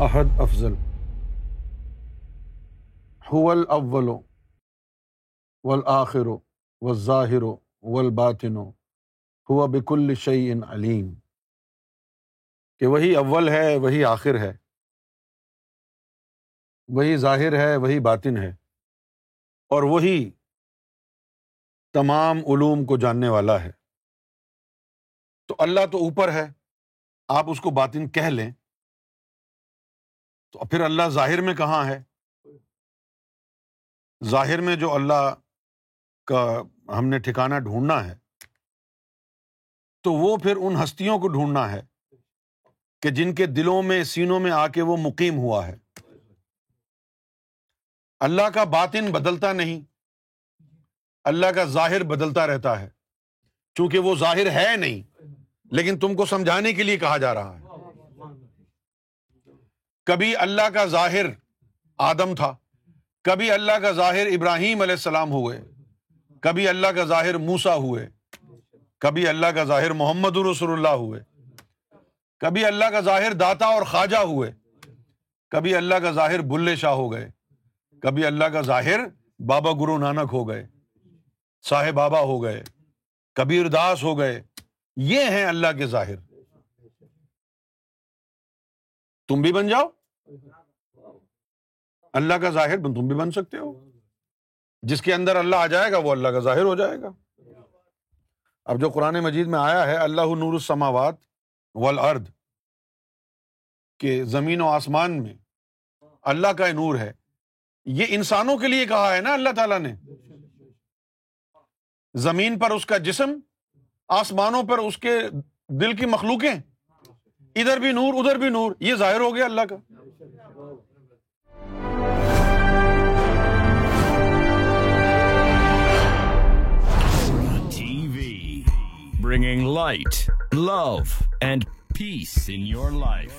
احد افضل۔ هو الاول والآخر والظاہر والباطن، هو بكل شيء علیم کہ وہی اول ہے، وہی آخر ہے۔ وہی ظاہر ہے، وہی باطن ہے۔ اور وہی تمام علوم کو جاننے والا ہے۔ تو اللہ تو اوپر ہے، آپ اس کو باطن کہہ لیں۔ تو پھر اللہ ظاہر میں کہاں ہے؟ ظاہر میں جو اللہ کا ہم نے ٹھکانا ڈھونڈنا ہے، تو وہ پھر ان ہستیوں کو ڈھونڈنا ہے کہ جن کے دلوں میں، سینوں میں آ کے وہ مقیم ہوا ہے۔ اللہ کا باطن بدلتا نہیں، اللہ کا ظاہر بدلتا رہتا ہے۔ چونکہ وہ ظاہر ہے نہیں، لیکن تم کو سمجھانے کے لیے کہا جا رہا ہے۔ کبھی اللہ کا ظاہر آدم تھا، کبھی اللہ کا ظاہر ابراہیم علیہ السلام ہوئے، کبھی اللہ کا ظاہر موسا ہوئے، کبھی اللہ کا ظاہر محمد رسول اللہ ہوئے، کبھی اللہ کا ظاہر داتا اور خواجہ ہوئے، کبھی اللہ کا ظاہر بلے شاہ ہو گئے، کبھی اللہ کا ظاہر بابا گرو نانک ہو گئے، صاحب بابا ہو گئے، کبیر داس ہو گئے، یہ ہیں اللہ کے ظاہر۔ تم بھی بن جاؤ۔ اللہ کا ظاہر تم بھی بن سکتے ہو۔ جس کے اندر اللہ آ جائے گا وہ اللہ کا ظاہر ہو جائے گا۔ اب جو قرآن مجید میں آیا ہے اللہ نور السماوات والارض کہ زمین و آسمان میں اللہ کا نور ہے۔ یہ انسانوں کے لیے کہا ہے نا اللہ تعالیٰ نے۔ زمین پر اس کا جسم آسمانوں پر اس کے دل کی مخلوقیں۔ ادھر بھی نور، ادھر بھی نور، یہ ظاہر ہو گیا اللہ کا۔ Bringing light love and peace in your life